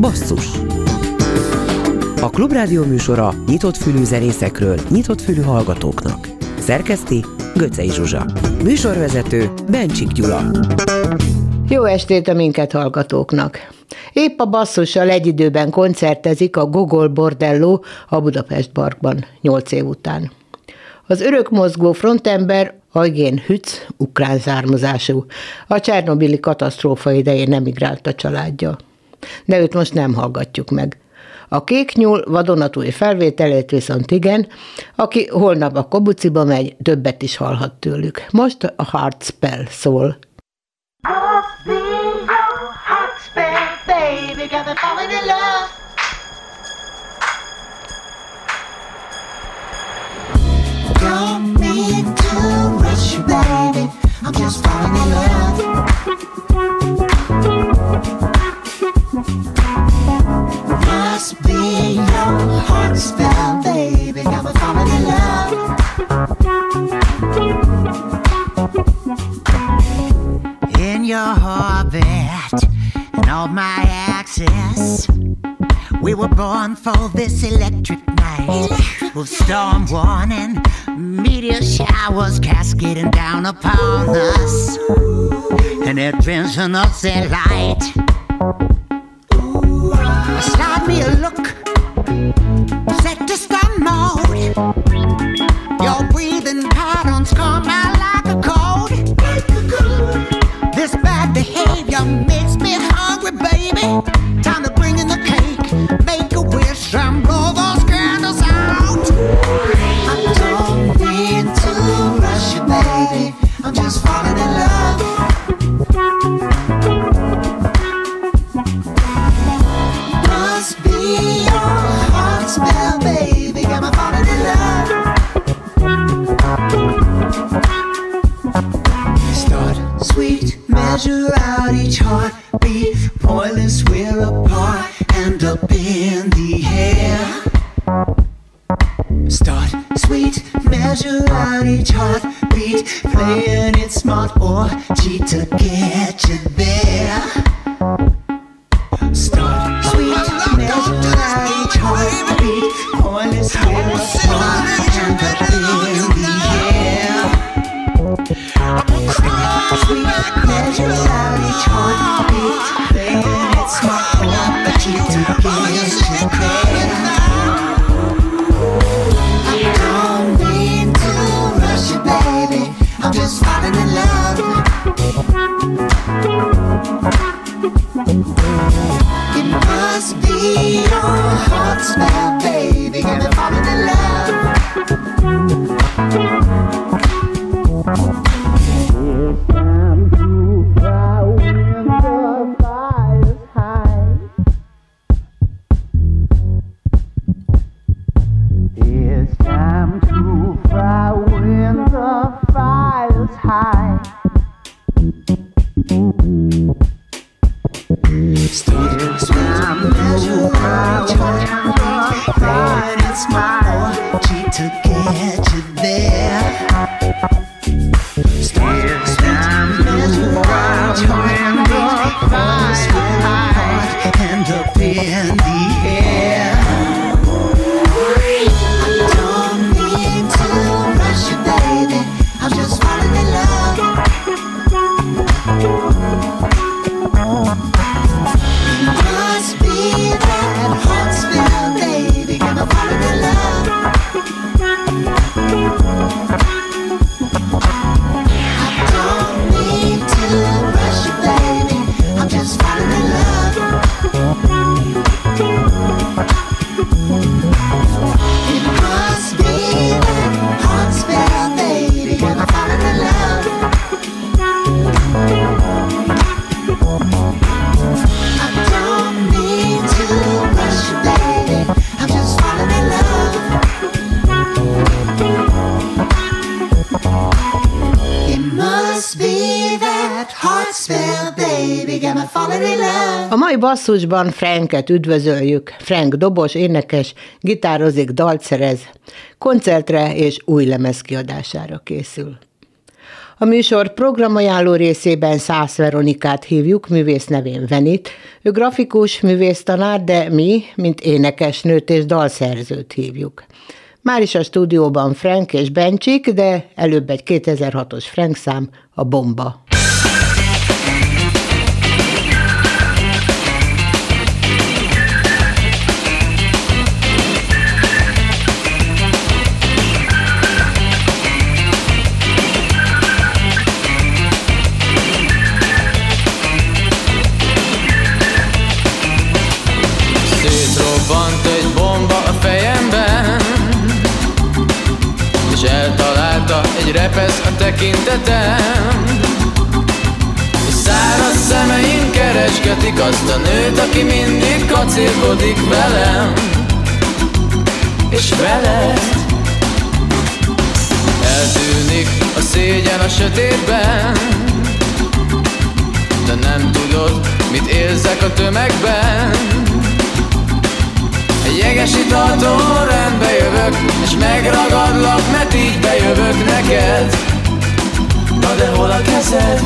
Basszus A Klubrádió műsora nyitott fülű zenészekről, nyitott fülű hallgatóknak. Szerkeszti Göcej Zsuzsa. Műsorvezető Bencsik Gyula. Jó estét a minket hallgatóknak! Épp a basszussal egy időben koncertezik a Gogol Bordello a Budapest Parkban, nyolc év után. Az örökmozgó frontember Ajgén Hüc, ukrán származású. A Csernobili katasztrófa idején emigrált a családja. De őt most nem hallgatjuk meg. A kék nyúl vadonatúj felvételét viszont igen, aki holnap a Kobuciba megy, többet is hallhat tőlük. Most a Heart Spell szól. Be got me falling in love. Don't rush in love. Must be your heart spell, baby. Got me falling in love. In your orbit and all my access. We were born for this electric night with storm warning, meteor showers cascading down upon us, and they're drenching us in light. Slide me a look, set to stun mode. Basszusban Franket üdvözöljük. Frank dobos, énekes, gitározik, dalt szerez, koncertre és új lemez kiadására készül. A műsor programajánló részében Szász Veronikát hívjuk, művész nevén Venit. Ő grafikus, művész tanár, de mi, mint énekesnőt és dalszerzőt hívjuk. Már is a stúdióban Frank és Bencsik, de előbb egy 2006-os Frank szám, a Bomba. Repesz a tekintetem. És száraz szemeim keresgetik azt a nőt, aki mindig kacérkodik velem. És veled Eltűnik a szégyen a sötétben. De nem tudod, mit érzek a tömegben jeges italtól rendbe jövök És megragadlak, mert így bejövök neked. Na de hol a kezed?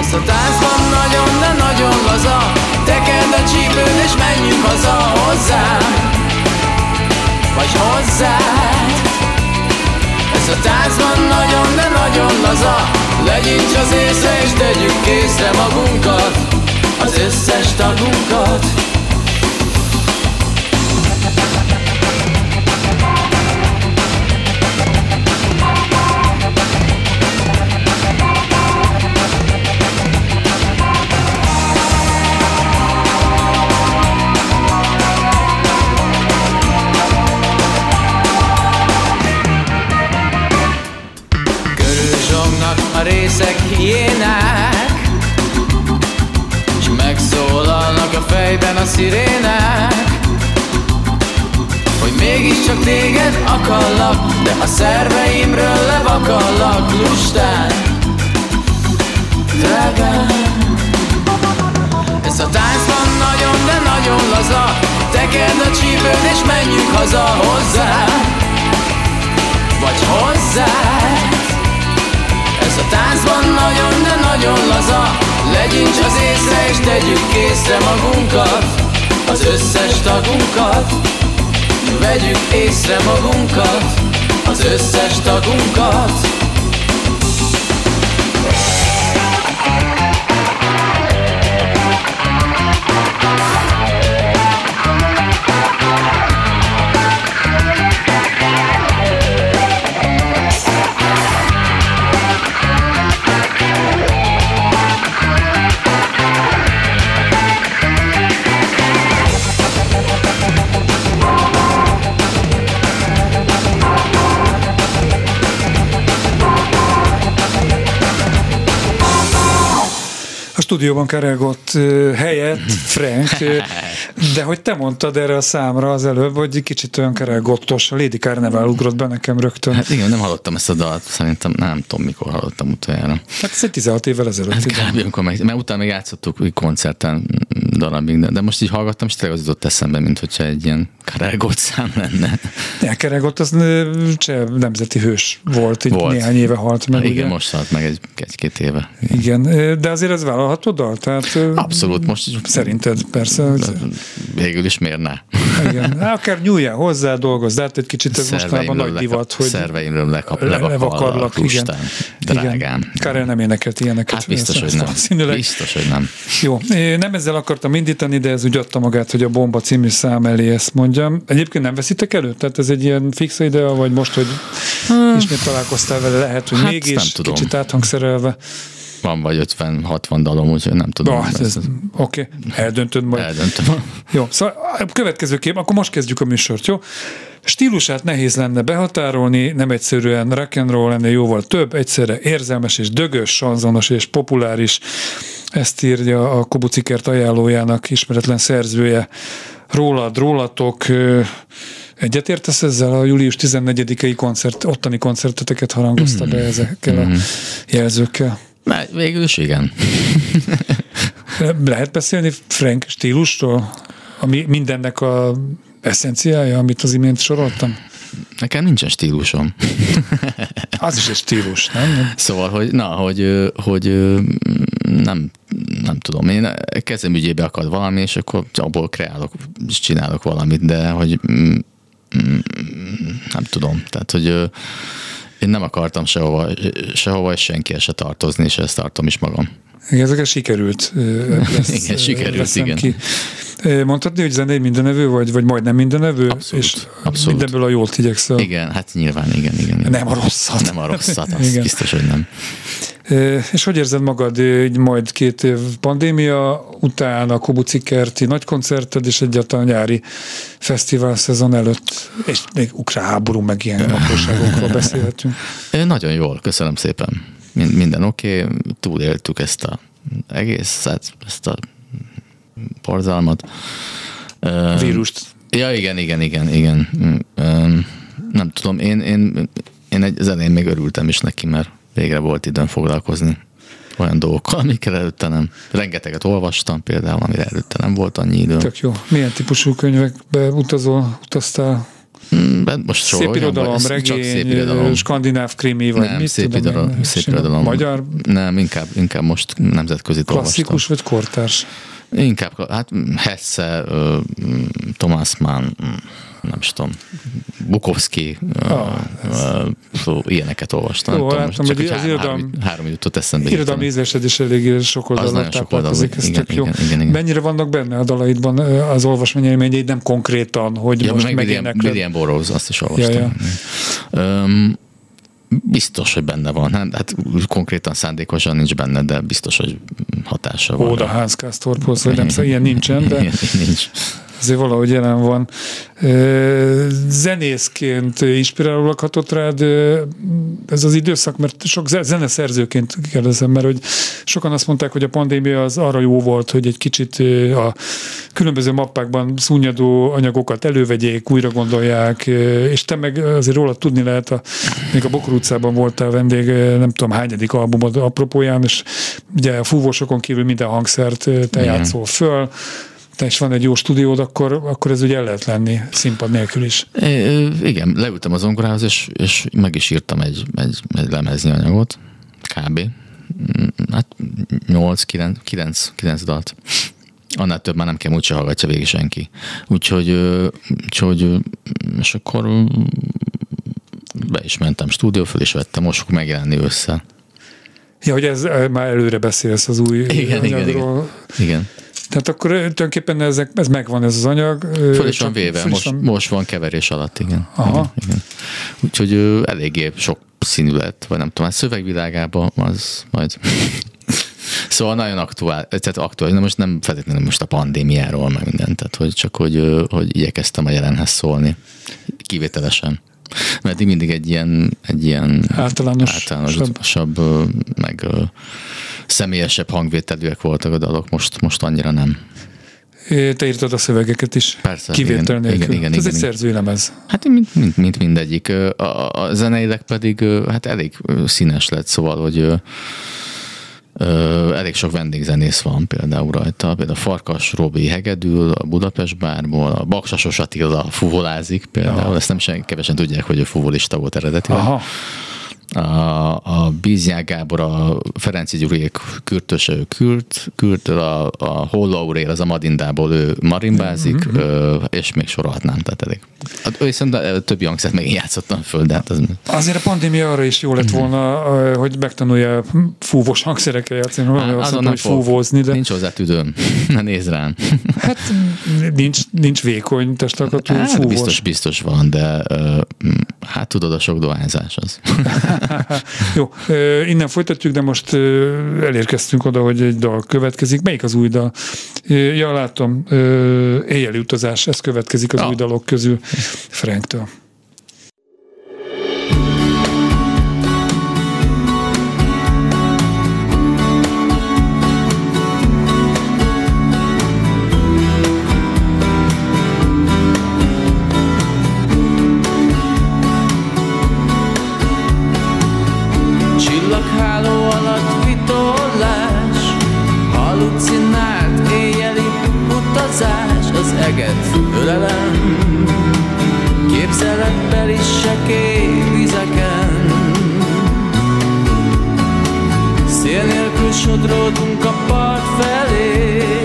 Ezt a táncban nagyon, de nagyon laza. Tekerd a csípőd és menjünk haza hozzá Vagy hozzád. Ez a táncban nagyon, de nagyon laza. Legyints az észre és tegyük készre magunkat. Az összes tagunkat Legyincs az észre és tegyük készre magunkat. Az összes tagunkat. Vegyük észre magunkat. Az összes tagunkat stúdióban keregott helyett Frank, de hogy te mondtad erre a számra az előbb, hogy kicsit olyan keregottos, a Lady Carnival ugrott be nekem rögtön. Hát igen, nem hallottam ezt a dalt, szerintem nem tudom, mikor hallottam utoljára. Hát ez egy 16 évvel ezelőtt. Hát kb. amikor meg, mert utána még játszottuk úgy koncerten darabig, de, de most így hallgattam, és tényleg az jutott eszembe, mint hogyha egy ilyen keregott szám lenne. Ne, keregott, az cseh nemzeti hős volt, így volt. néhány éve halt meg. Igen, ugye? most halt meg egy, egy-két éve. Igen, de azért ez vállalható dal? Tehát, Abszolút, most Szerinted persze. Végül is miért ne? Igen, akár nyúljál hozzá, dolgozz, de hát egy kicsit ez mostanában nagy divat, hogy szerveimről lekap, levakarlak, igen. Drágám. Igen. Karel nem énekelt ilyeneket. Hát biztos, hogy nem. Biztos, hogy nem. Jó, nem ezzel akartam indítani, de ez úgy adta magát, hogy a Bomba című szám elé ezt mondjam. Egyébként nem veszitek elő? Tehát ez egy ilyen fix idea, vagy most, hogy hmm. ismét találkoztál vele, lehet, hogy hát mégis kicsit áthangszerelve van vagy 50-60 dalom, úgyhogy nem tudom. Ah, ez, Oké, okay. eldöntöd majd. Eldöntöm. Jó, szóval a következő kép, akkor most kezdjük a műsort, jó? Stílusát nehéz lenne behatárolni, nem egyszerűen rock and roll lenne jóval több, egyszerre érzelmes és dögös, sanzonos és populáris. Ezt írja a Kobucikert ajánlójának ismeretlen szerzője. Rólad, rólatok, Egyetértesz ezzel a július 14-i koncert, ottani koncerteteket harangozta be ezekkel a mhm. jelzőkkel? Mert végül is igen. Lehet beszélni Frank stílustól? Ami mindennek a eszenciája, amit az imént soroltam? Nekem nincsen stílusom. Az is egy stílus, nem? Szóval, hogy, na, hogy, hogy nem, nem tudom, én kezem ügyébe akad valami, és akkor abból kreálok, és csinálok valamit, de hogy mm, mm, nem tudom, tehát, hogy én nem akartam sehova, sehova és senki se tartozni, és ezt tartom is magam. Ezeket sikerült. Lesz, Igen, sikerült, igen. Ki. Mondhatni, hogy zenei mindenevő vagy, vagy majdnem mindenevő? Abszolút, és abszolút. mindenből a jót igyekszel. Igen, hát nyilván, igen, igen. igen. Nem a rosszat. Nem a rosszat, az Igen. biztos, hogy nem. És hogy érzed magad így majd két év pandémia után a Kubuci kerti nagy koncerted és egyáltalán nyári fesztivál szezon előtt, és még ukrán háború, meg ilyen apróságokról beszélhetünk. Nagyon jól, köszönöm szépen. Min- Minden oké, okay, túléltük ezt a egészet, ezt a borzalmat. Vírust. Ja, igen, igen, igen, igen. Nem tudom, én, én, én egy az elején még örültem is neki, mert végre volt időm foglalkozni olyan dolgokkal, amikkel előtte nem. Rengeteget olvastam például, amire előtte nem volt annyi időm. Tök jó. Milyen típusú könyvekbe utazol, utaztál? Mm, de Most Szép soroljon, irodalom, vagy- regény, csak szép irodalom. skandináv krimi, vagy nem, mit szép, tudom irodalom, én, szép irodalom. Magyar, Nem, inkább, inkább most nemzetközi klasszikus vagy kortárs? Inkább, hát Hesse, Thomas Mann, nem is tudom, Bukowski, Ah, szó, ilyeneket olvastam. Jó, Nem tudom, láttam, most hogy csak az irodalom- három, három jutott eszembe. Hirtelen. ízlésed is eléggé sok oldalon táplálkozik, ez igen, tök jó. igen, igen. Mennyire vannak benne a dalaidban az olvasmányélményeid, nem konkrétan, hogy Ja, most meg megénekled? William Burroughs, azt is olvastam. Ja, Ja, Öm, biztos, hogy benne van. Hát, hát konkrétan szándékosan nincs benne, de biztos, hogy hatása van. Hans Kastorphoz, vagy nem szóval ilyen nincsen, de Ilyen nincs. Azért valahogy jelen van. Zenészként inspirálólag hatott rád ez az időszak, mert sok ze- zeneszerzőként kérdezem, mert hogy sokan azt mondták, hogy a pandémia az arra jó volt, hogy egy kicsit a különböző mappákban szúnyadó anyagokat elővegyék, újra gondolják, és te meg azért róla tudni lehet, a, még a Bokor utcában voltál vendég, nem tudom hányadik albumod apropóján, és ugye a fúvósokon kívül minden hangszert te Igen. játszol föl, te is van egy jó stúdiód, akkor, akkor ez ugye el lehet lenni színpad nélkül is. É, igen, leültem az zongorához, és, és meg is írtam egy, egy, egy lemezni anyagot, kb. Mm, Hát 8, 9, 9, 9 dalt. Annál több már nem kell, úgyse hallgatja végig senki. Úgyhogy, úgyhogy és akkor be is mentem stúdió föl, és vettem, most fog megjelenni össze. Ja, hogy ez már előre beszélsz az új Igen, igen, anyagról. Igen. Tehát akkor tulajdonképpen ezek, ez megvan ez az anyag. Föl is van véve, föl most, van- most van keverés alatt, igen. Aha. Igen, igen. Úgyhogy eléggé sok színű lett, vagy nem tudom, hát szövegvilágában az majd... Szóval nagyon aktuál, tehát aktuális, de most nem feltétlenül most a pandémiáról, meg minden, tehát hogy csak hogy, hogy igyekeztem a jelenhez szólni, kivételesen. Mert mindig egy ilyen, egy ilyen Általános- általánosabb, ö, meg személyesebb hangvételűek voltak a dalok, most, most annyira nem. Te írtad a szövegeket is. Persze, Kivétel igen, nélkül. igen, igen, ez igen, egy szerzői lemez. Hát mint, mint, mint mindegyik. A, a- a zeneileg pedig hát elég színes lett, szóval, hogy ö, ö, elég sok vendégzenész van például rajta. Például Farkas Robi Hegedül, a Budapest bárból, a Baksasos Attila fuvolázik például. Aha. Ezt nem sen, kevesen tudják, hogy ő fuvolista volt eredetileg. Aha. A, a Bíznyák Gábor, a Ferenci Gyurék kürtöse, ő kürt, kürt a, a Hollaurél, az a Madindából ő marimbázik, Mhm. ö, és még sorolhatnám, tehát elég. Hát, viszont többi hangszert még játszottam föl, de hát az, Azért a pandémia arra is jó Mhm. lett volna, ö, hogy megtanulja fúvós hangszerekkel játszani. Valami azt mondta, hogy fog. fúvózni, de Nincs hozzá tüdőm. Ne nézd rám. hát nincs, nincs vékony testalkatú Hát, fúvós. biztos, biztos van, de ö, hát tudod, a sok dohányzás az. Jó, innen folytatjuk, de most elérkeztünk oda, hogy egy dal következik. Melyik az új dal? Ja, látom, éjjeli utazás, ez következik az Ja. új dalok közül Franktől. Sodródunk a part felé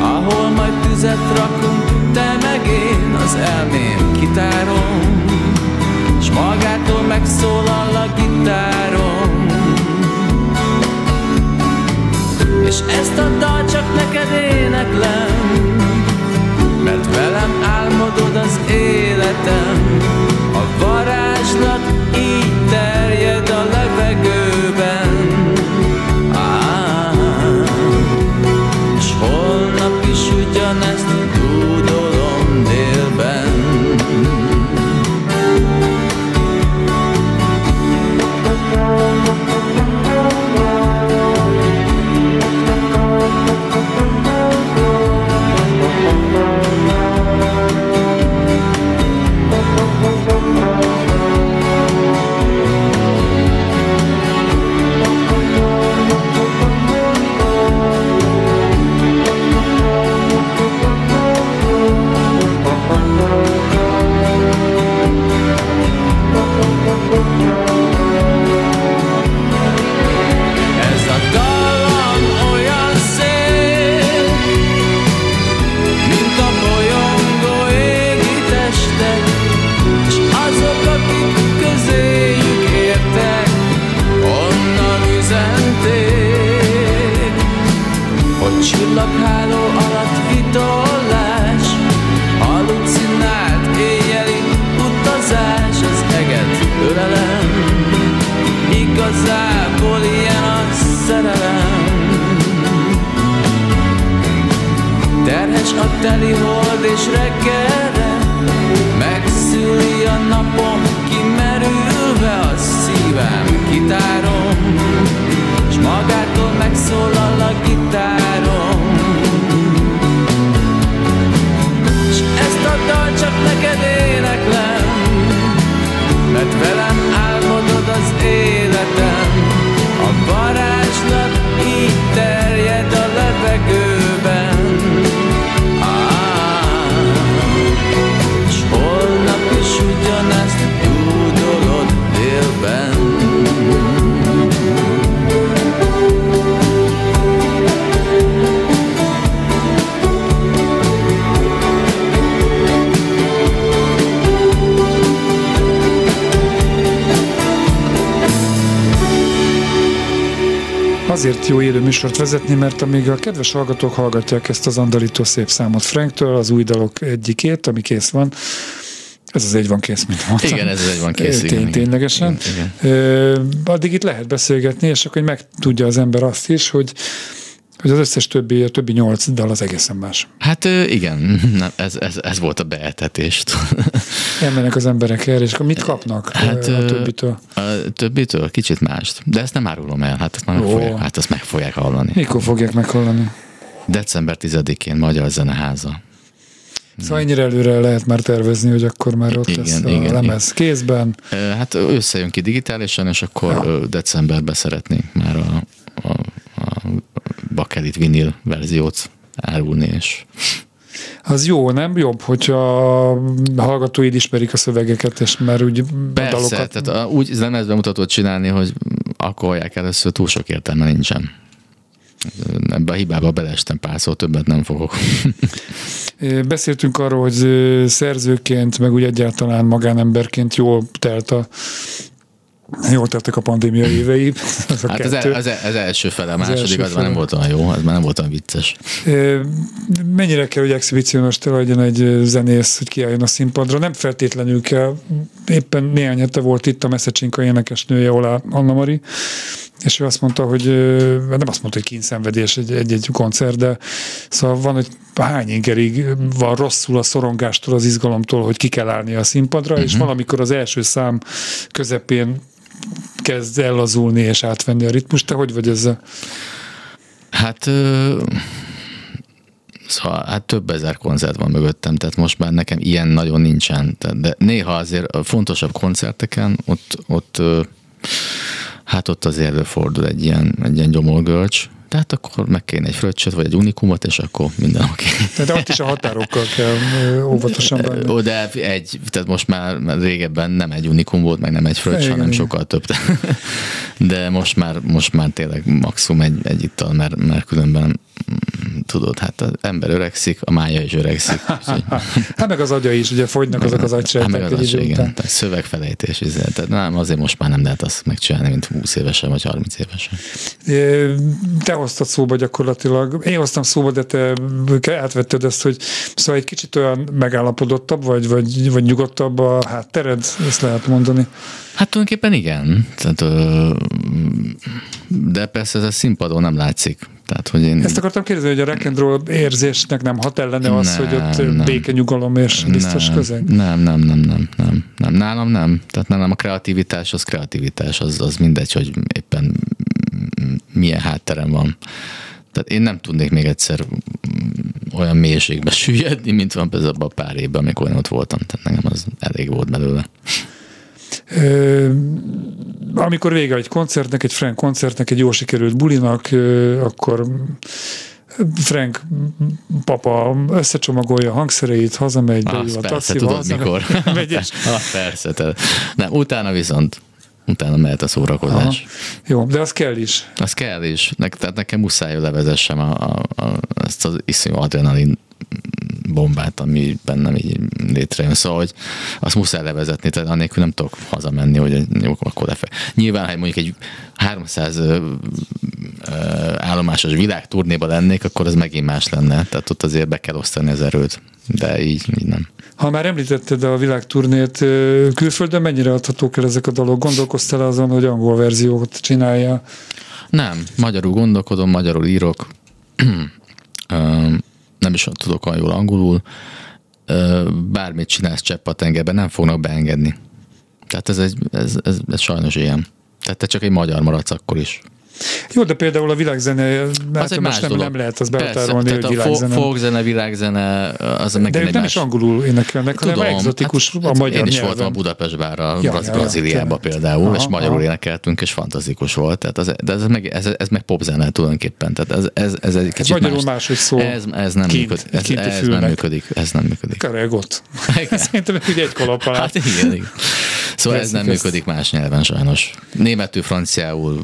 Ahol majd tüzet rakunk, te meg én az elmém kitárom S magától megszólal a gitárom És ezt a dal csak neked éneklem Mert velem álmodod az életem. A varázslat így terjed a levegőben hogy csillagháló alatt Azért jó élő műsort vezetni, mert amíg a kedves hallgatók hallgatják ezt az andalító szép számot Franktől, az új dalok egyikét, ami kész van, ez az egy van kész, mint mondtam. Igen, ez az egy van kész, Tény, igen, igen. Ténylegesen. Igen, Ö, addig itt lehet beszélgetni, és akkor hogy megtudja az ember azt is, hogy hogy az összes többi, a többi nyolc dal az egészen más. Hát igen, ez, ez, ez volt a beetetést. Elmennek az emberek erre, és akkor mit kapnak Hát, a többitől? A többitől kicsit mást. De ezt nem árulom el, hát ezt már meg Ó. fogják, hát ezt meg fogják hallani. Mikor fogják meghallani? December 10-én Magyar Zeneháza. Szóval ennyire előre lehet már tervezni, hogy akkor már ott Igen, lesz a igen, lemez kézben. Ö, Hát összejön ki digitálisan, és akkor Ja. decemberben szeretnénk már a, a, a bakelit vinil verziót árulni, és Az jó, nem? Jobb, hogyha a hallgatóid ismerik a szövegeket, és már úgy Persze, dalokat... tehát úgy lemezbe mutatót csinálni, hogy akkor hallják először, túl sok értelme nincsen. Ebbe a hibába beleestem pár szó, többet nem fogok. Beszéltünk arról, hogy szerzőként, meg úgy egyáltalán magánemberként jól telt a Jól tettek a pandémia évei. Ez a Hát az, kettő. az, el, az első fele, a Az második első az már nem volt olyan jó, az már nem volt olyan vicces. Mennyire kell, hogy exhibicionos te legyen egy zenész, hogy kiálljon a színpadra? Nem feltétlenül kell. Éppen néhány hete volt itt a Messzecsinka énekesnője, Olá Anna Mari, és ő azt mondta, hogy ö, nem azt mondta, hogy kínszenvedés egy, egy-egy koncert, de szóval van, hogy hány ingerig van rosszul a szorongástól, az izgalomtól, hogy ki kell állni a színpadra, uh-huh. és valamikor az első szám közepén kezd ellazulni és átvenni a ritmust. Te hogy vagy ezzel? Hát, ö, szóval hát több ezer koncert van mögöttem, tehát most már nekem ilyen nagyon nincsen. De néha azért a fontosabb koncerteken ott, ott hát ott azért előfordul egy ilyen, egy ilyen gyomorgörcs, Tehát akkor meg kéne egy fröccsöt, vagy egy unikumot, és akkor minden oké. Tehát ott is a határokkal kell óvatosan bánni. Ó, de egy, tehát most már már régebben nem egy unikum volt, meg nem egy fröccs, hanem igen. sokkal több. De most már, most már tényleg maximum egy, egy ittal, mert, mert különben tudod, hát az ember öregszik, a mája is öregszik. Hát meg az agya is, ugye fogynak azok az Hát agysejtek meg az idő igen. Tehát szövegfelejtés, izé. tehát nem, azért most már nem lehet azt megcsinálni, mint 20 évesen vagy 30 évesen. Te hoztad szóba gyakorlatilag. Én hoztam szóba, de te átvetted ezt, hogy szóval egy kicsit olyan megállapodottabb, vagy, vagy, vagy nyugodtabb a háttered, ezt lehet mondani. Hát tulajdonképpen igen. Tehát, ö, de persze ez a színpadon nem látszik. Tehát, hogy én... Ezt akartam kérdezni, hogy a rock and roll érzésnek nem hat ellene az, Nem, hogy ott nem. béke, nyugalom és biztos nem, közeg? Nem, nem, nem, nem, nem, nem. Nálam nem. Tehát nálam a kreativitás az kreativitás, az, az mindegy, hogy éppen milyen hátterem van. Tehát én nem tudnék még egyszer olyan mélységbe süllyedni, mint van például abban a pár évben, amikor én ott voltam. Tehát nekem az elég volt belőle. Amikor vége egy koncertnek, egy Frank koncertnek, egy jó sikerült bulinak, akkor Frank papa összecsomagolja a hangszereit, hazamegy, beül Azt a persze, taxiba, tudod mikor. megy, és ah, persze. Te. Nem, utána viszont utána mehet a szórakozás. Jó, de az kell is. Az kell is. Ne, tehát nekem muszáj, hogy levezessem a, a, a, ezt az iszonyú adrenalin bombát, ami bennem így létrejön. Szóval, hogy azt muszáj levezetni, tehát annélkül nem tudok hazamenni, hogy jó, akkor lefe. Nyilván, ha mondjuk egy 300 ö, ö, állomásos világturnéba lennék, akkor ez megint más lenne. Tehát ott azért be kell osztani az erőt. De így, így nem. Ha már említetted a világturnét, külföldön mennyire adhatók el ezek a dalok? Gondolkoztál azon, hogy angol verziót csinálja? Nem, magyarul gondolkodom, magyarul írok, nem is tudok olyan jól angolul, bármit csinálsz csepp a tengerben, nem fognak beengedni. Tehát ez, egy, ez, ez, ez sajnos ilyen. Tehát te csak egy magyar maradsz akkor is. Jó, de például a világzene, hát most nem, nem lehet az behatárolni, hogy tehát a világzene. fo- folkzene, világzene, az megint de ők egy nem más. is angolul énekelnek, hanem egzotikus hát, a magyar Én is nyelven. voltam a Budapest bárra, Ja, Braz- ja, ja, Brazíliába tényleg. például, Aha, és magyarul aha. énekeltünk, és fantasztikus volt. Tehát az, de ez meg, ez, ez meg popzene tulajdonképpen. Tehát ez, ez, ez egy kicsit magyarul más. szól. Ez, ez nem Kint, működik. Ez, ez fülnek. nem működik. Ez nem működik. Keregot. Igen. Szerintem egy egy kalap alá. Hát igen, igen. Szóval ez nem működik más nyelven sajnos. Németül, franciául,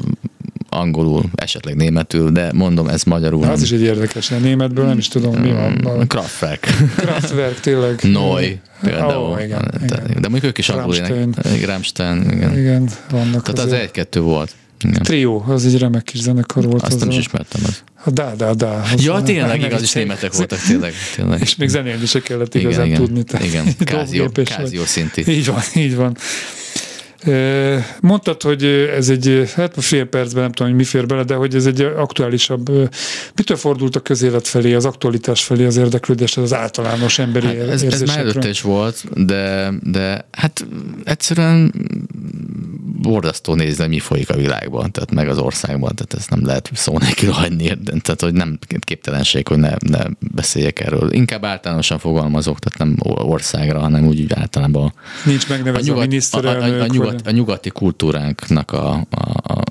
angolul, esetleg németül, de mondom, ez magyarul. De az nem. is egy érdekes, a németből nem is tudom, mi van. A Kraftwerk. Kraftwerk tényleg. Noy például. Ó, igen, De- igen. De mondjuk ők is Rammstein. ének. Rammstein, igen. Igen, vannak Tehát az egy-kettő volt. Igen. Trió, az egy remek kis zenekar volt. Azt az nem is ismertem. Az. A dá, dá, dá. Az Ja, tényleg, igaz, is németek voltak, tényleg. tényleg. És még zenélni se kellett igazán igen. tudni. tehát Igen, Kázió. Kázió szinti. Így van, így van. Mondtad, hogy ez egy, hát fél percben nem tudom, hogy mi fér bele, de hogy ez egy aktuálisabb. Mitől fordult a közélet felé, az aktualitás felé az érdeklődés, az általános emberi Hát ez, ez már előtte is volt, de, de hát egyszerűen borzasztó nézni, mi folyik a világban, tehát meg az országban, tehát ezt nem lehet szó nélkül hagyni, tehát hogy nem képtelenség, hogy ne, ne beszéljek erről. Inkább általánosan fogalmazok, tehát nem országra, hanem úgy, úgy általában Nincs a, megnevezve a, nyugat, a, a, miniszterelnök. a, vagy- nyugat, a nyugati kultúránknak a, a, a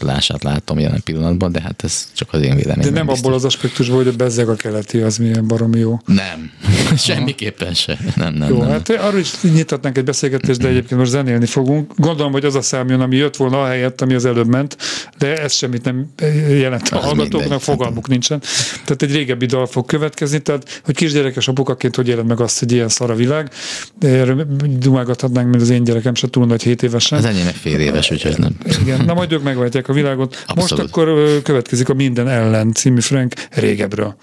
hanyatlását látom jelen pillanatban, de hát ez csak az én véleményem. de nem biztos. abból az aspektusból, hogy a bezzeg a keleti, az milyen baromi jó. Nem, semmiképpen se. Nem, nem, Jó, nem. hát arról is nyitatnánk egy beszélgetést, de egyébként most zenélni fogunk. Gondolom, hogy az a szám jön, ami jött volna ahelyett, ami az előbb ment, de ez semmit nem jelent a hallgatóknak, fogalmuk nincsen. Tehát egy régebbi dal fog következni, tehát hogy kisgyerekes apukaként hogy éled meg azt, hogy ilyen szar a világ. De Erről dumálgathatnánk, mert az én gyerekem se túl nagy 7 évesen. Az enyém fél éves, úgyhogy nem. Igen, na majd ők megváltják a világot. Most Abszolút. akkor ö, következik a Minden ellen című Frank régebről.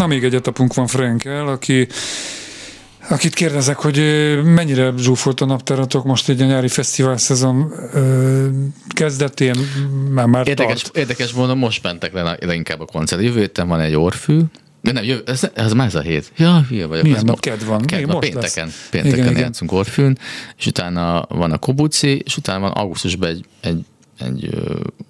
Na még egy etapunk van Frankel, aki akit kérdezek, hogy mennyire zsúfolt a naptáratok most egy a nyári fesztivál szezon ö, kezdetén, már már Érdekes, tart. érdekes mondom, most mentek le leginkább a koncert. Jövő héten van egy orfű, de nem, jövő, ez, ez már ez a hét. Ja, hülye vagyok. Milyen nap? Kedd van. Még van, most pénteken. lesz. Pénteken Igen, igen. játszunk Orfűn, és utána van a Kobuci, és utána van augusztusban egy, egy, egy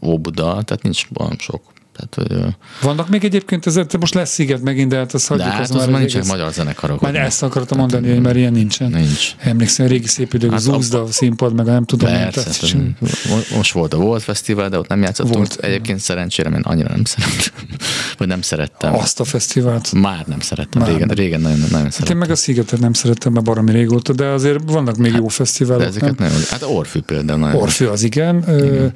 Óbuda, tehát nincs olyan sok. Tehát, hogy, Vannak még egyébként, ez, most lesz sziget megint, de hát azt de hagyjuk. hát az az már nincsenek egész- magyar zenekarok. Már ezt akartam mondani, hogy már ilyen nincsen. Nincs. Emlékszem, régi szép idők, Hát az Úzda, a színpad, meg nem tudom, Persze, tetszés. tehát most volt a Volt Fesztivál, de ott nem játszottunk. Volt. Egyébként szerencsére én annyira nem szerettem. Vagy nem szerettem. Azt a fesztivált. Már nem szerettem. Már Régen, nem. régen nagyon, nagyon Hát én szerettem. meg a Szigetet nem szerettem már baromi régóta, de azért vannak még jó De fesztiválok. ezeket nem? nagyon, hát Orfű például. Orfű az igen, ö,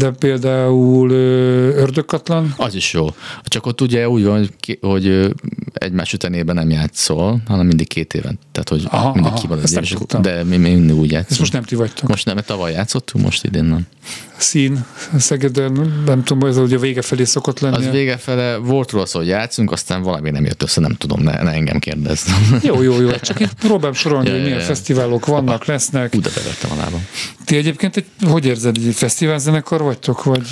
de például Ördögkatlan, Az is jó. Csak ott ugye úgy van, hogy, hogy egymás utánében nem játszol, hanem mindig két éven. Tehát, hogy Aha, mindig aha, ezt egy. De mi, mi mindig úgy játszunk. ezt most nem ti vagytok. Most nem, mert tavaly játszottunk, most idén nem. Szín, Szegeden, nem tudom, ez ugye a vége felé szokott lenni. Az vége fele volt róla szó, hogy játszunk, aztán valami nem jött össze, nem tudom, ne, ne engem kérdezz. Jó, jó, jó. Csak itt próbálom sorolni, Ja, hogy milyen ja. fesztiválok vannak, lesznek. De bevettem a lábam. Ti egyébként egy, hogy érzed, egy fesztiválzenekar vagytok, vagy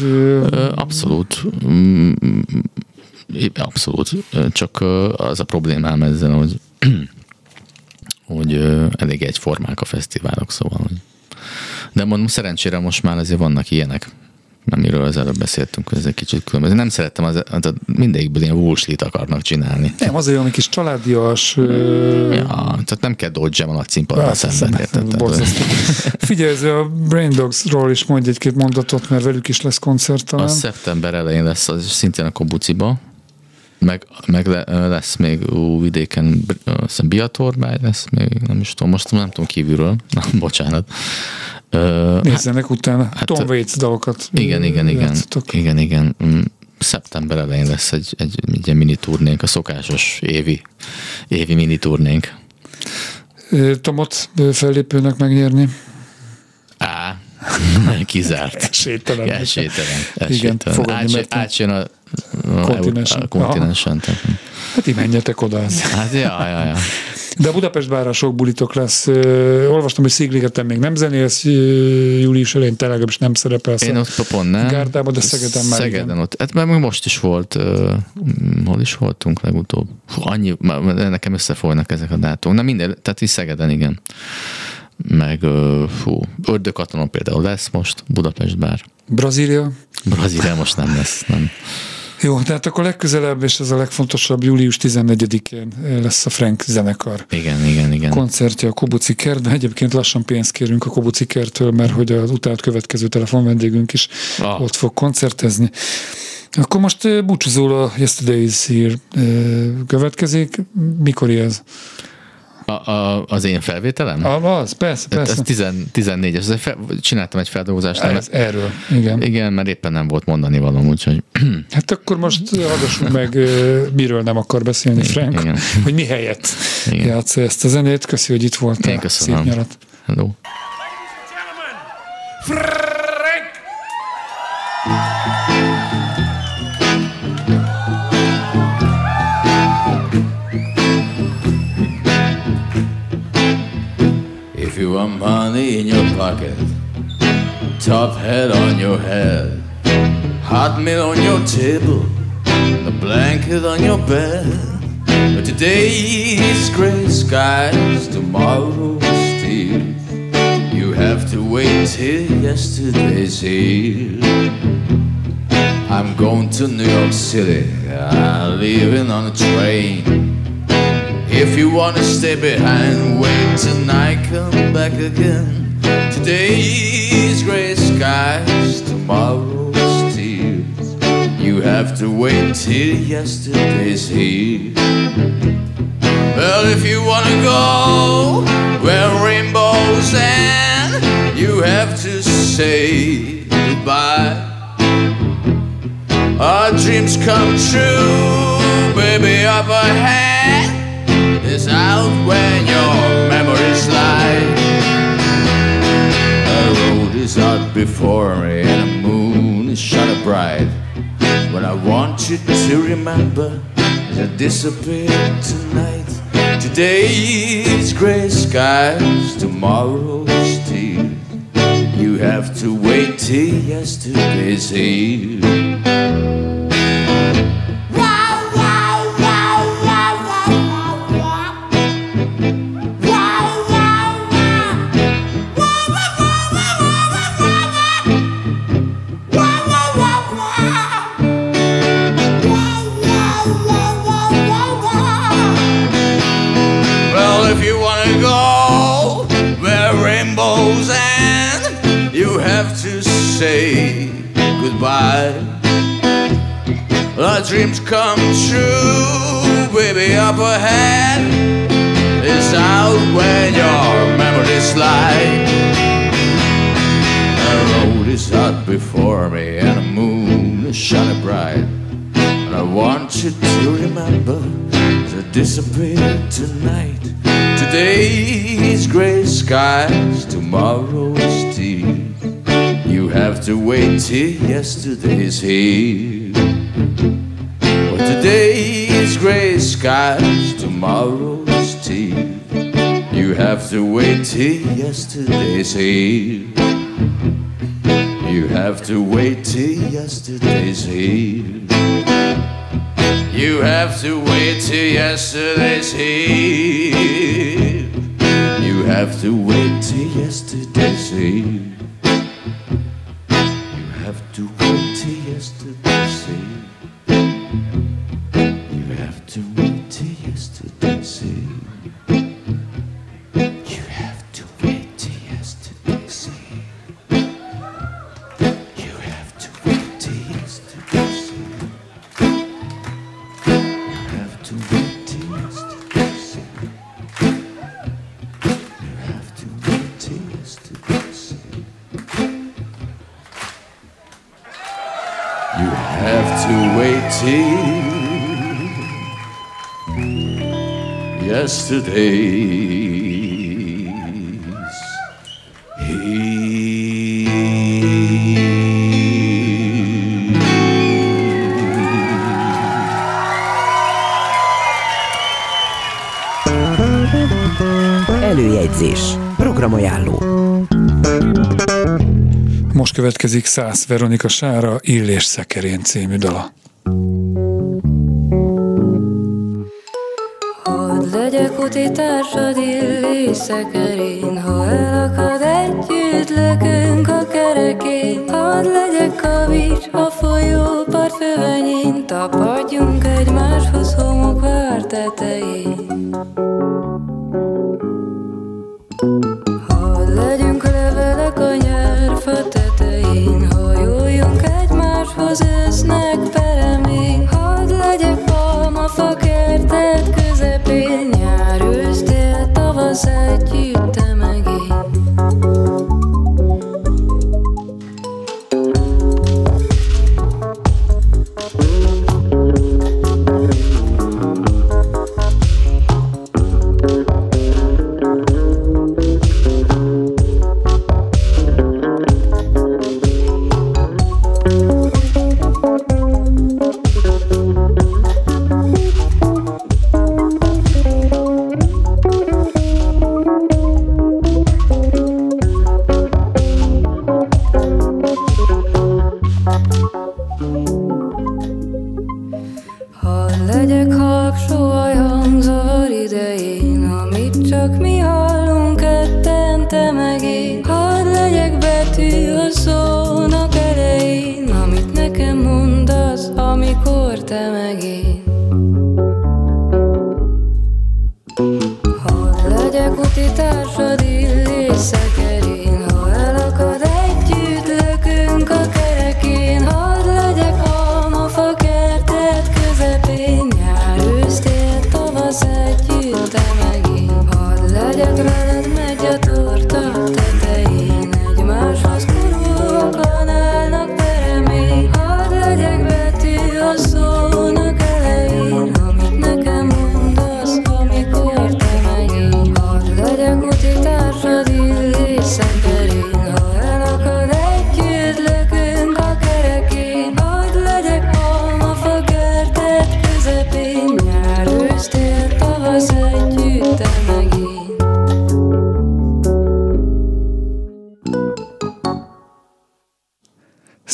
Abszolút. Mm, mm, Abszolút. Csak az a problémám ezzel, hogy, hogy elég egyformák a fesztiválok, szóval. De mondom, szerencsére most már azért vannak ilyenek, amiről az előbb beszéltünk, hogy ez egy kicsit különböző. Nem szerettem, az, az mindegyikből ilyen wulslit akarnak csinálni. nem, az olyan kis családias, ö, Ja, tehát nem kell dodge a nagy színpadon Hát, szemben. Figyelj, ez a Brain Dogsról is mondj egy-két mondatot, mert velük is lesz koncert talán. Az szeptember elején lesz, az szintén a Kobuciba, meg, meg le, lesz még ú, vidéken, azt hiszem Biatorbágy lesz még, nem is tudom, most nem tudom kívülről, na, bocsánat. Ö, Nézzenek utána. hát, Tom Waits dalokat. igen, igen, igen, játszotok. igen, igen. Mm, Szeptember elején lesz egy, egy, egy ilyen mini turnénk, a szokásos évi, évi mini turnénk. Tomot fellépőnek megnyerni. Á, kizárt. Esélytelen. Esélytelen. Igen, esélytelen. Átsjön- mertem. Átjön a, Kontinensen. a kontinensen. Hát ti menjetek oda. Hát, ja, ja, ja. De Budapest bárra sok bulitok lesz. Olvastam, hogy Szigligeten még nem zenélsz, július elején te legalábbis nem szerepelsz. Én ott pont nem. Gárdában, de Szegeden már Szegeden igen. ott. Hát mert most is volt, uh, hol is voltunk legutóbb? Hú, annyi, nekem összefolynak ezek a dátumok. Na minden, tehát is Szegeden, igen. Meg, uh, fú, Ördögkatonon például lesz most, Budapest bár. Brazília. Brazília most nem lesz, nem. Jó, tehát akkor legközelebb, és ez a legfontosabb, július 14-én lesz a Frank zenekar. Igen, igen, igen. koncertje a Kobuci Kertben. Egyébként lassan pénzt kérünk a Kobuci Kerttől, mert hogy az utált következő telefon vendégünk is Ah. ott fog koncertezni. Akkor most uh, búcsúzól a Yesterday is Here uh, következik. Mikor ez? A, a, az én felvételem? Ah, az, persze, persze. Ez 10, 14 es Ez fel, csináltam egy feldolgozást. Ez, erről, igen. Igen, mert éppen nem volt mondani valóm, úgyhogy Hát akkor most hallgassuk meg, miről nem akar beszélni Frank, igen. hogy mi helyett Igen. játsza ezt a zenét. Köszi, hogy itt voltál. Én köszönöm. Szép nyarat. hello. If money in your pocket, top hat on your head, hot meal on your table, a blanket on your bed. But today's gray skies, tomorrow's steel. You have to wait till yesterday's here. I'm going to New York City, I'm leaving on a train. If you wanna stay behind, wait till I come back again. Today's gray skies, tomorrow's tears. You have to wait till yesterday's here. Well, if you wanna go where rainbows end, you have to say goodbye. Our dreams come true, baby, up ahead when your memories lie. The road is out before me and the moon is shining bright. What I want you to remember is that disappeared tonight. Today's gray skies, tomorrow's tears. You have to wait till yesterday's here. Dreams come true, baby, up ahead. It's out when your memories slide. The road is out before me, and the moon is shining bright. And I want you to remember that disappeared tonight. Today's gray skies, tomorrow's tea. You have to wait till yesterday's here. Skies, tomorrow's tea. You have to wait till yesterday's here. You have to wait till yesterday's here. You have to wait till yesterday's here. You have to wait till yesterday's here. You have to wait till yesterday's here. Yesterday's Előjegyzés. Programajánló. Most következik Szász Veronika Sára Illés Szekerén című dala. Társad illés szekerén, ha elakad együtt lökünk a kerekén. Hadd legyek kavics a folyó part fövenyén, tapadjunk egymáshoz knows that you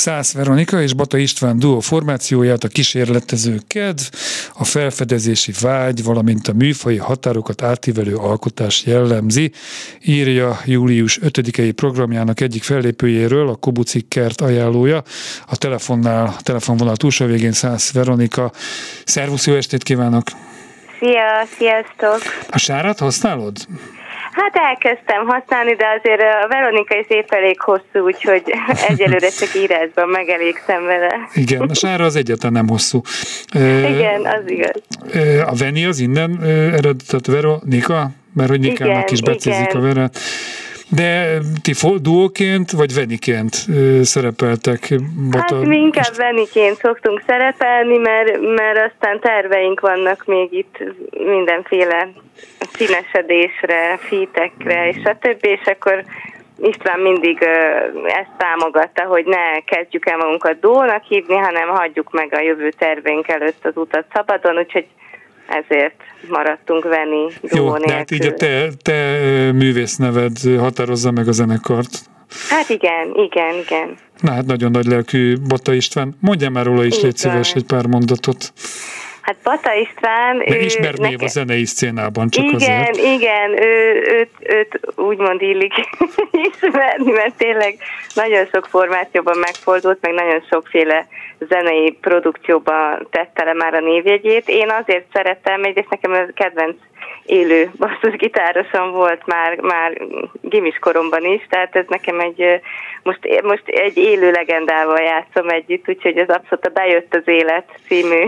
Szász Veronika és Bata István duo formációját a kísérletező kedv, a felfedezési vágy, valamint a műfai határokat átívelő alkotás jellemzi, írja július 5-i programjának egyik fellépőjéről, a Kobucik kert ajánlója, a telefonnál, a telefonvonal túlsó végén Szász Veronika. Szervusz, jó estét kívánok! Szia, sziasztok! A sárat használod? Hát elkezdtem használni, de azért a Veronika is épp elég hosszú, úgyhogy egyelőre csak írásban megelégszem vele. Igen, a sára az egyáltalán nem hosszú. Igen, az igaz. A Veni az innen eredetet Veronika? Mert hogy Nikának is becézik a Verát. De ti duóként vagy veniként szerepeltek? Bata? Hát mi inkább veniként szoktunk szerepelni, mert, mert aztán terveink vannak még itt mindenféle színesedésre, fítekre, és a többi, és akkor István mindig ezt támogatta, hogy ne kezdjük el magunkat dónak hívni, hanem hagyjuk meg a jövő terveink előtt az utat szabadon, úgyhogy ezért maradtunk venni Jó, de hát így a te, te művész neved határozza meg a zenekart. Hát igen, igen, igen. Na hát nagyon nagy lelkű Bata István. Mondja már róla is, légy szíves egy pár mondatot. Hát Bata István... De ismert név a zenei szcénában, csak igen, azért. Igen, ő, őt, őt úgymond illik ismerni, mert tényleg nagyon sok formációban megfordult, meg nagyon sokféle zenei produkcióban tette le már a névjegyét. Én azért szerettem, egyrészt nekem a kedvenc élő basszusgitárosom volt már, már gimis koromban is, tehát ez nekem egy, most, most egy élő legendával játszom együtt, úgyhogy ez abszolút a Bejött az élet című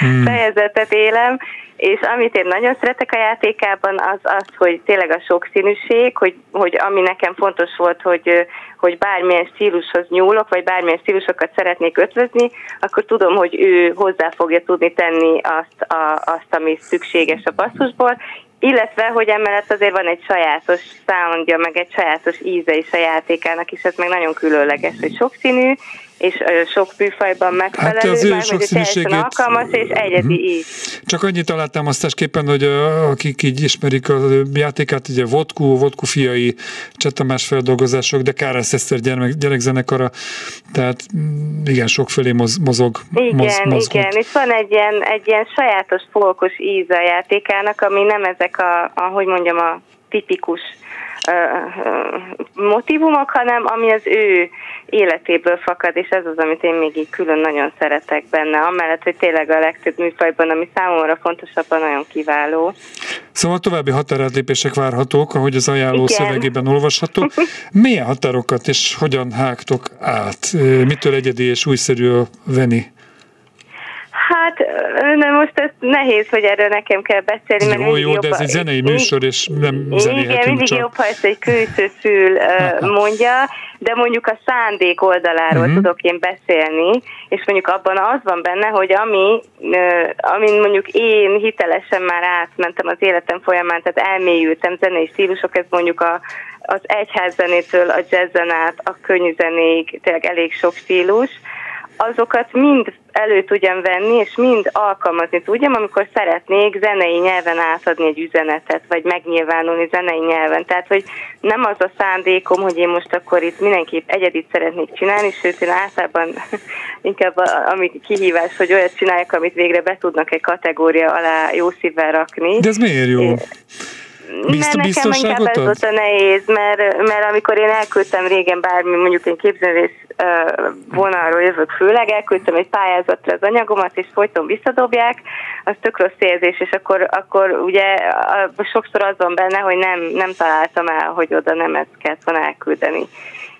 hmm. fejezetet élem, és amit én nagyon szeretek a játékában, az az, hogy tényleg a sokszínűség, hogy, hogy ami nekem fontos volt, hogy, hogy bármilyen stílushoz nyúlok, vagy bármilyen stílusokat szeretnék ötvözni, akkor tudom, hogy ő hozzá fogja tudni tenni azt, a, azt ami szükséges a basszusból, illetve, hogy emellett azért van egy sajátos soundja, meg egy sajátos íze is a játékának, és ez meg nagyon különleges, hogy sokszínű, és sok műfajban megfelelő, hát az ő sokszínűségét... alkalmas és egyedi uh-huh. is. Csak annyit találtam aztásképpen, hogy akik így ismerik a játékát, ugye Vodku, Vodku fiai, csetamás feldolgozások, de Kárás Eszter gyermek, gyerekzenekara, tehát mm, igen, fölé moz, mozog. Igen, moz, mozgott. igen, és van egy ilyen, egy ilyen sajátos folkos íz a játékának, ami nem ezek a, a hogy mondjam, a tipikus motivumok, hanem ami az ő életéből fakad, és ez az, amit én még így külön nagyon szeretek benne, amellett, hogy tényleg a legtöbb műfajban, ami számomra fontosabban nagyon kiváló. Szóval további határátlépések várhatók, ahogy az ajánló Igen. szövegében olvasható. Milyen határokat és hogyan hágtok át? Mitől egyedi és újszerű a Veni? Hát, de most ez nehéz, hogy erről nekem kell beszélni. Mert jó, jó, jobb, de ez egy zenei műsor, és nem Igen, mindig csak. jobb, ha ezt egy külső szül mondja, de mondjuk a szándék oldaláról uh-huh. tudok én beszélni, és mondjuk abban az van benne, hogy ami, amin mondjuk én hitelesen már átmentem az életem folyamán, tehát elmélyültem zenei stílusok, ez mondjuk a, az egyházzenétől a jazzen át, a könnyű zenéig, tényleg elég sok stílus, azokat mind elő tudjam venni, és mind alkalmazni tudjam, amikor szeretnék zenei nyelven átadni egy üzenetet, vagy megnyilvánulni zenei nyelven. Tehát, hogy nem az a szándékom, hogy én most akkor itt mindenképp egyedit szeretnék csinálni, sőt, én általában inkább ami kihívás, hogy olyat csináljak, amit végre be tudnak egy kategória alá jó szívvel rakni. De ez miért jó? É, Bizt, mert nekem inkább ez volt a nehéz, mert, mert amikor én elküldtem régen bármi, mondjuk én képzővész vonalról jövök főleg, elküldtem egy pályázatra az anyagomat, és folyton visszadobják, az tök rossz érzés, és akkor, akkor ugye sokszor az van benne, hogy nem, nem találtam el, hogy oda nem ezt kellett volna elküldeni.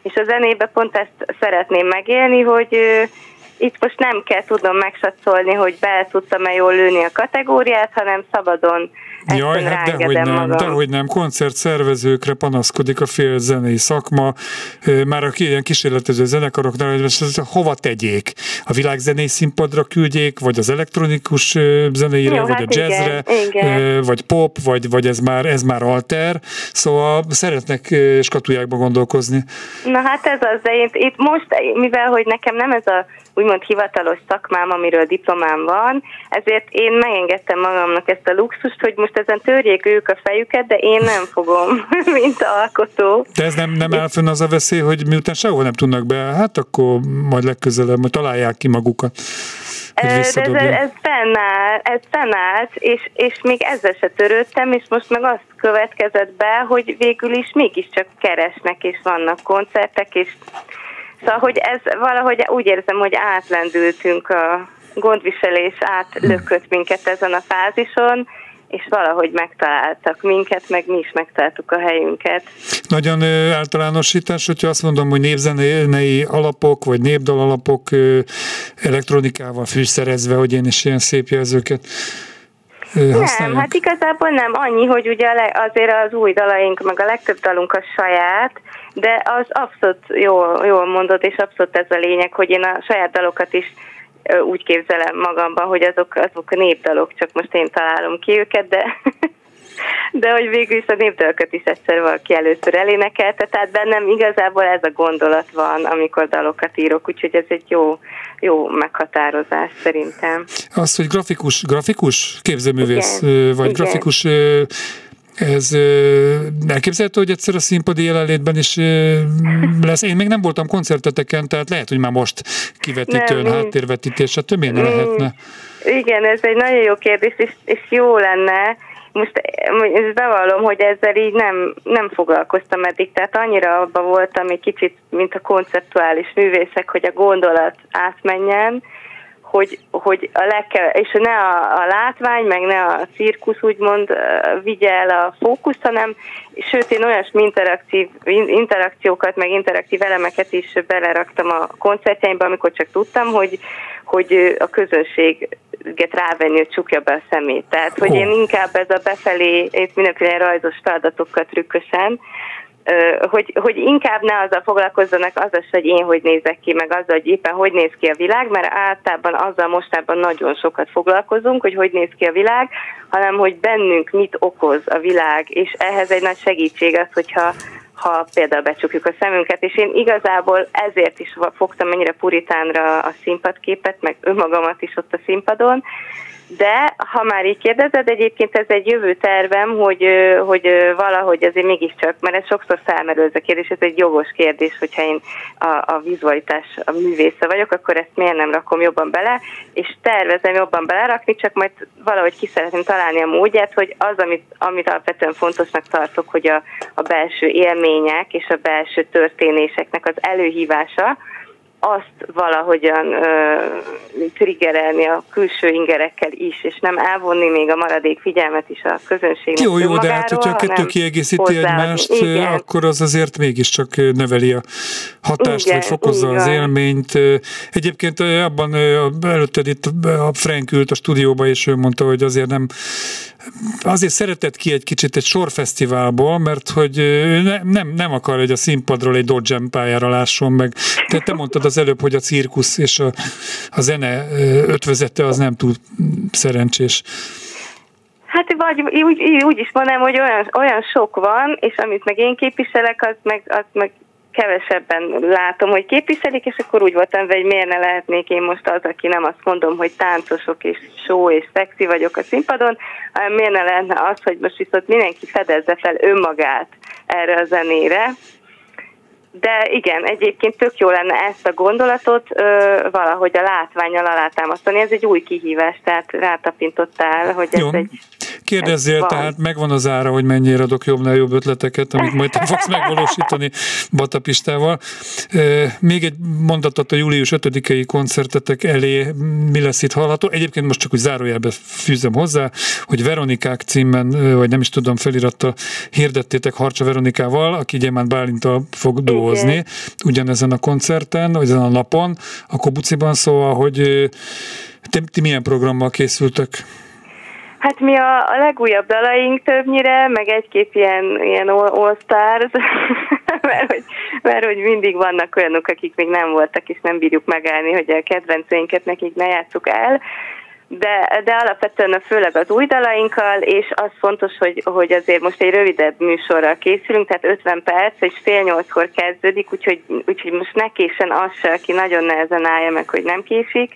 És a zenébe pont ezt szeretném megélni, hogy itt most nem kell tudnom megsatszolni, hogy be tudtam-e jól lőni a kategóriát, hanem szabadon Jaj, hát dehogy nem, magam. dehogy nem. Koncertszervezőkre panaszkodik a fél zenei szakma, már a ilyen kísérletező zenekaroknál, hogy ezt hova tegyék? A világzenei színpadra küldjék, vagy az elektronikus zeneire, Jó, vagy hát a jazzre, igen, igen. vagy pop, vagy, vagy ez, már, ez már alter, szóval szeretnek skatujákba gondolkozni. Na hát ez az, de én, itt most, mivel hogy nekem nem ez a úgymond hivatalos szakmám, amiről diplomám van, ezért én megengedtem magamnak ezt a luxust, hogy most ezen törjék ők a fejüket, de én nem fogom, mint alkotó. De ez nem, nem áll fönn az a veszély, hogy miután sehol nem tudnak be, hát akkor majd legközelebb, majd találják ki magukat. ez, visszadobják. ez fennáll, ez fennállt, és, és még ezzel se törődtem, és most meg azt következett be, hogy végül is mégiscsak keresnek, és vannak koncertek, és szóval, hogy ez valahogy úgy érzem, hogy átlendültünk a gondviselés, átlökött minket ezen a fázison, és valahogy megtaláltak minket, meg mi is megtaláltuk a helyünket. Nagyon általánosítás, hogyha azt mondom, hogy népzenei alapok, vagy népdal alapok elektronikával fűszerezve, hogy én is ilyen szép jelzőket ö, Nem, hát igazából nem. Annyi, hogy ugye azért az új dalaink, meg a legtöbb dalunk a saját, de az abszolút jól, jól mondod, és abszolút ez a lényeg, hogy én a saját dalokat is úgy képzelem magamban, hogy azok, azok a népdalok, csak most én találom ki őket, de de hogy végül is a népdalokat is egyszer valaki először elénekelte, tehát bennem igazából ez a gondolat van, amikor dalokat írok, úgyhogy ez egy jó, jó meghatározás szerintem. Az, hogy grafikus, grafikus képzőművész, Igen, vagy igen. grafikus, ez elképzelhető, hogy egyszer a színpadi jelenlétben is lesz. Én még nem voltam koncerteteken, tehát lehet, hogy már most Nem, mi- háttérvetítés, stb. miért ne lehetne? Igen, ez egy nagyon jó kérdés, és, és jó lenne. Most ezt bevallom, hogy ezzel így nem, nem foglalkoztam eddig, tehát annyira abba voltam egy kicsit, mint a konceptuális művészek, hogy a gondolat átmenjen, hogy, hogy a legke, és ne a, a látvány, meg ne a cirkusz úgymond vigye el a fókuszt, hanem sőt én olyasmi interaktív, in- interakciókat, meg interaktív elemeket is beleraktam a koncertjeimbe, amikor csak tudtam, hogy, hogy a közönséget rávenni, hogy csukja be a szemét. Tehát, hogy én inkább ez a befelé, itt mindenféle rajzos feladatokkal trükkösen, hogy, hogy inkább ne azzal foglalkozzanak azzal, hogy én hogy nézek ki, meg azzal, hogy éppen hogy néz ki a világ, mert általában azzal mostában nagyon sokat foglalkozunk, hogy hogy néz ki a világ, hanem hogy bennünk mit okoz a világ, és ehhez egy nagy segítség az, hogyha ha például becsukjuk a szemünket, és én igazából ezért is fogtam ennyire puritánra a színpadképet, meg önmagamat is ott a színpadon, de ha már így kérdezed, egyébként ez egy jövő tervem, hogy, hogy valahogy azért mégiscsak, mert ez sokszor felmerül ez a kérdés, ez egy jogos kérdés, hogyha én a, a vizualitás a művésze vagyok, akkor ezt miért nem rakom jobban bele, és tervezem jobban belerakni, csak majd valahogy ki szeretném találni a módját, hogy az, amit, amit alapvetően fontosnak tartok, hogy a, a belső élmények és a belső történéseknek az előhívása, azt valahogyan ö, triggerelni a külső ingerekkel is, és nem elvonni még a maradék figyelmet is a közönségnek Jó, jó, de hát hogyha a kettő kiegészíti egymást, Igen. akkor az azért mégiscsak növeli a hatást, Igen, vagy fokozza így az élményt. Egyébként abban előtted itt a Frank ült a stúdióba, és ő mondta, hogy azért nem azért szeretett ki egy kicsit egy sorfesztiválból, mert hogy ne, nem, nem akar, hogy a színpadról egy Dodge pályára lásson meg. Te, te mondtad az előbb, hogy a cirkusz és a, a zene ötvözete az nem túl szerencsés. Hát vagy úgy, úgy is mondanám, hogy olyan, olyan sok van, és amit meg én képviselek, az meg, az meg kevesebben látom, hogy képviselik, és akkor úgy voltam hogy miért ne lehetnék én most az, aki nem azt mondom, hogy táncosok és show és szexi vagyok a színpadon, hanem miért ne lehetne az, hogy most viszont mindenki fedezze fel önmagát erre a zenére, de igen, egyébként tök jó lenne ezt a gondolatot ö, valahogy a látványal alátámasztani. Ez egy új kihívás, tehát rátapintottál, hogy ez Jó. egy... Kérdezzél, ez van. tehát megvan az ára, hogy mennyire adok jobbnál jobb ötleteket, amit majd te fogsz megvalósítani Batapistával. Még egy mondatot a július 5-i koncertetek elé, mi lesz itt hallható. Egyébként most csak úgy zárójelbe fűzem hozzá, hogy Veronikák címben, ö, vagy nem is tudom, felirattal hirdettétek Harcsa Veronikával, aki Gyémánt Bálintal fog duózni ugyanezen a koncerten, vagy ezen a napon, a Kobuciban, szóval, hogy ti, ti milyen programmal készültek? Hát mi a, a legújabb dalaink többnyire, meg egy-két ilyen, ilyen all- all-stars, mert, hogy, mert hogy mindig vannak olyanok, akik még nem voltak, és nem bírjuk megállni, hogy a kedvenceinket nekik ne játsszuk el. de, de alapvetően főleg az új dalainkkal, és az fontos, hogy, hogy azért most egy rövidebb műsorral készülünk, tehát 50 perc, és fél nyolckor kezdődik, úgyhogy, úgyhogy most ne késen az se, aki nagyon nehezen állja meg, hogy nem késik,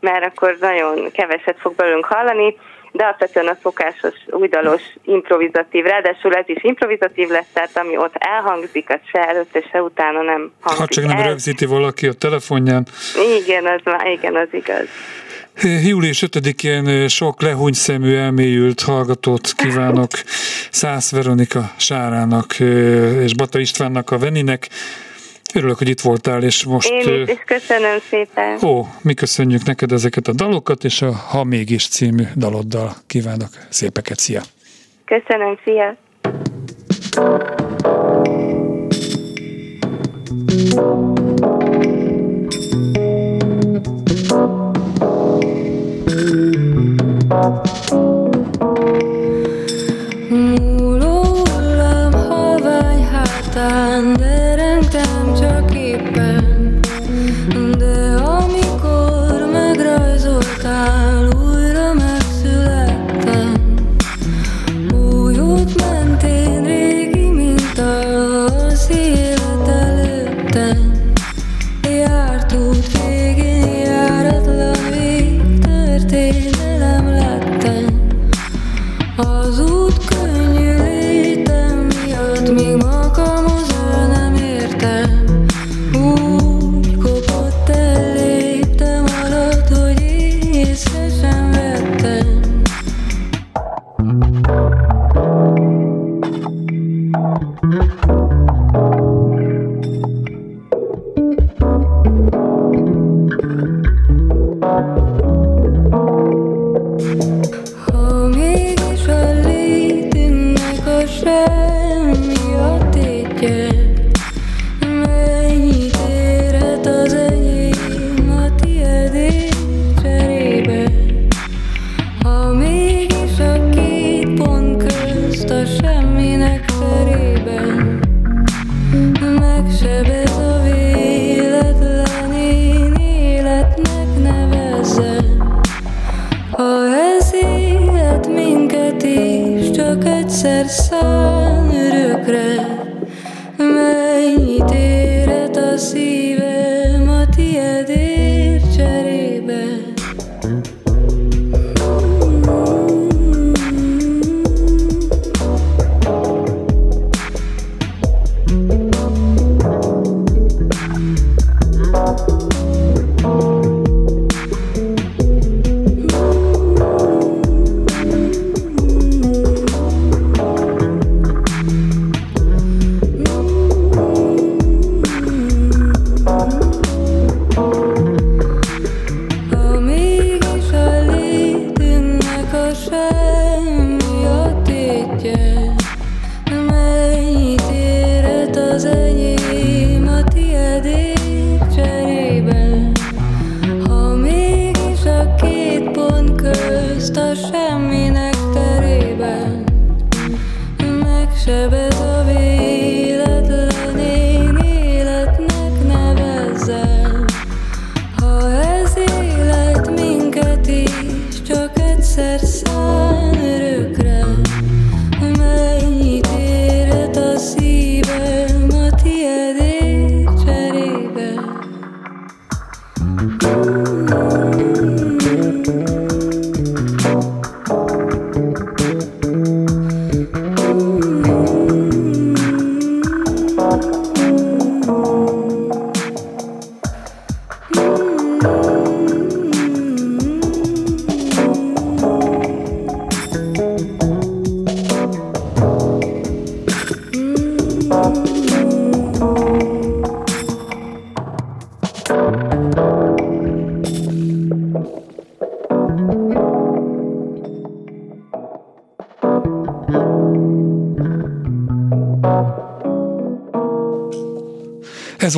mert akkor nagyon keveset fog belőlünk hallani, de alapvetően a szokásos, újdalos, improvizatív, ráadásul ez is improvizatív lesz, tehát ami ott elhangzik, az se előtte, se utána nem hangzik Ha csak nem el. rögzíti valaki a telefonján. Igen, az, már- igen, az igaz. Július 5-én sok lehúny szemű elmélyült hallgatót kívánok Szász Veronika Sárának és Bata Istvánnak a Veninek. Örülök, hogy itt voltál, és most... Én is, köszönöm szépen. Ó, mi köszönjük neked ezeket a dalokat, és a Ha mégis című daloddal kívánok szépeket. Szia! Köszönöm, szia! Múló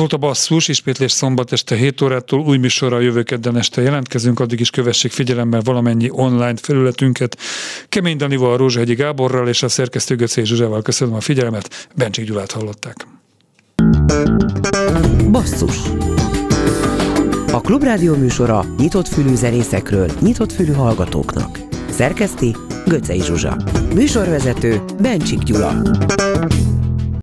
volt a basszus, ismétlés szombat este 7 órától, új műsorral jövő kedden este jelentkezünk, addig is kövessék figyelemmel valamennyi online felületünket. Kemény Danival, Rózsahegyi Gáborral és a szerkesztő Göcé Zsuzsával köszönöm a figyelmet, Bencsik Gyulát hallották. Basszus A Klubrádió műsora nyitott fülű zenészekről, nyitott fülű hallgatóknak. Szerkeszti Göcej Zsuzsa. Műsorvezető Bencsik Gyula.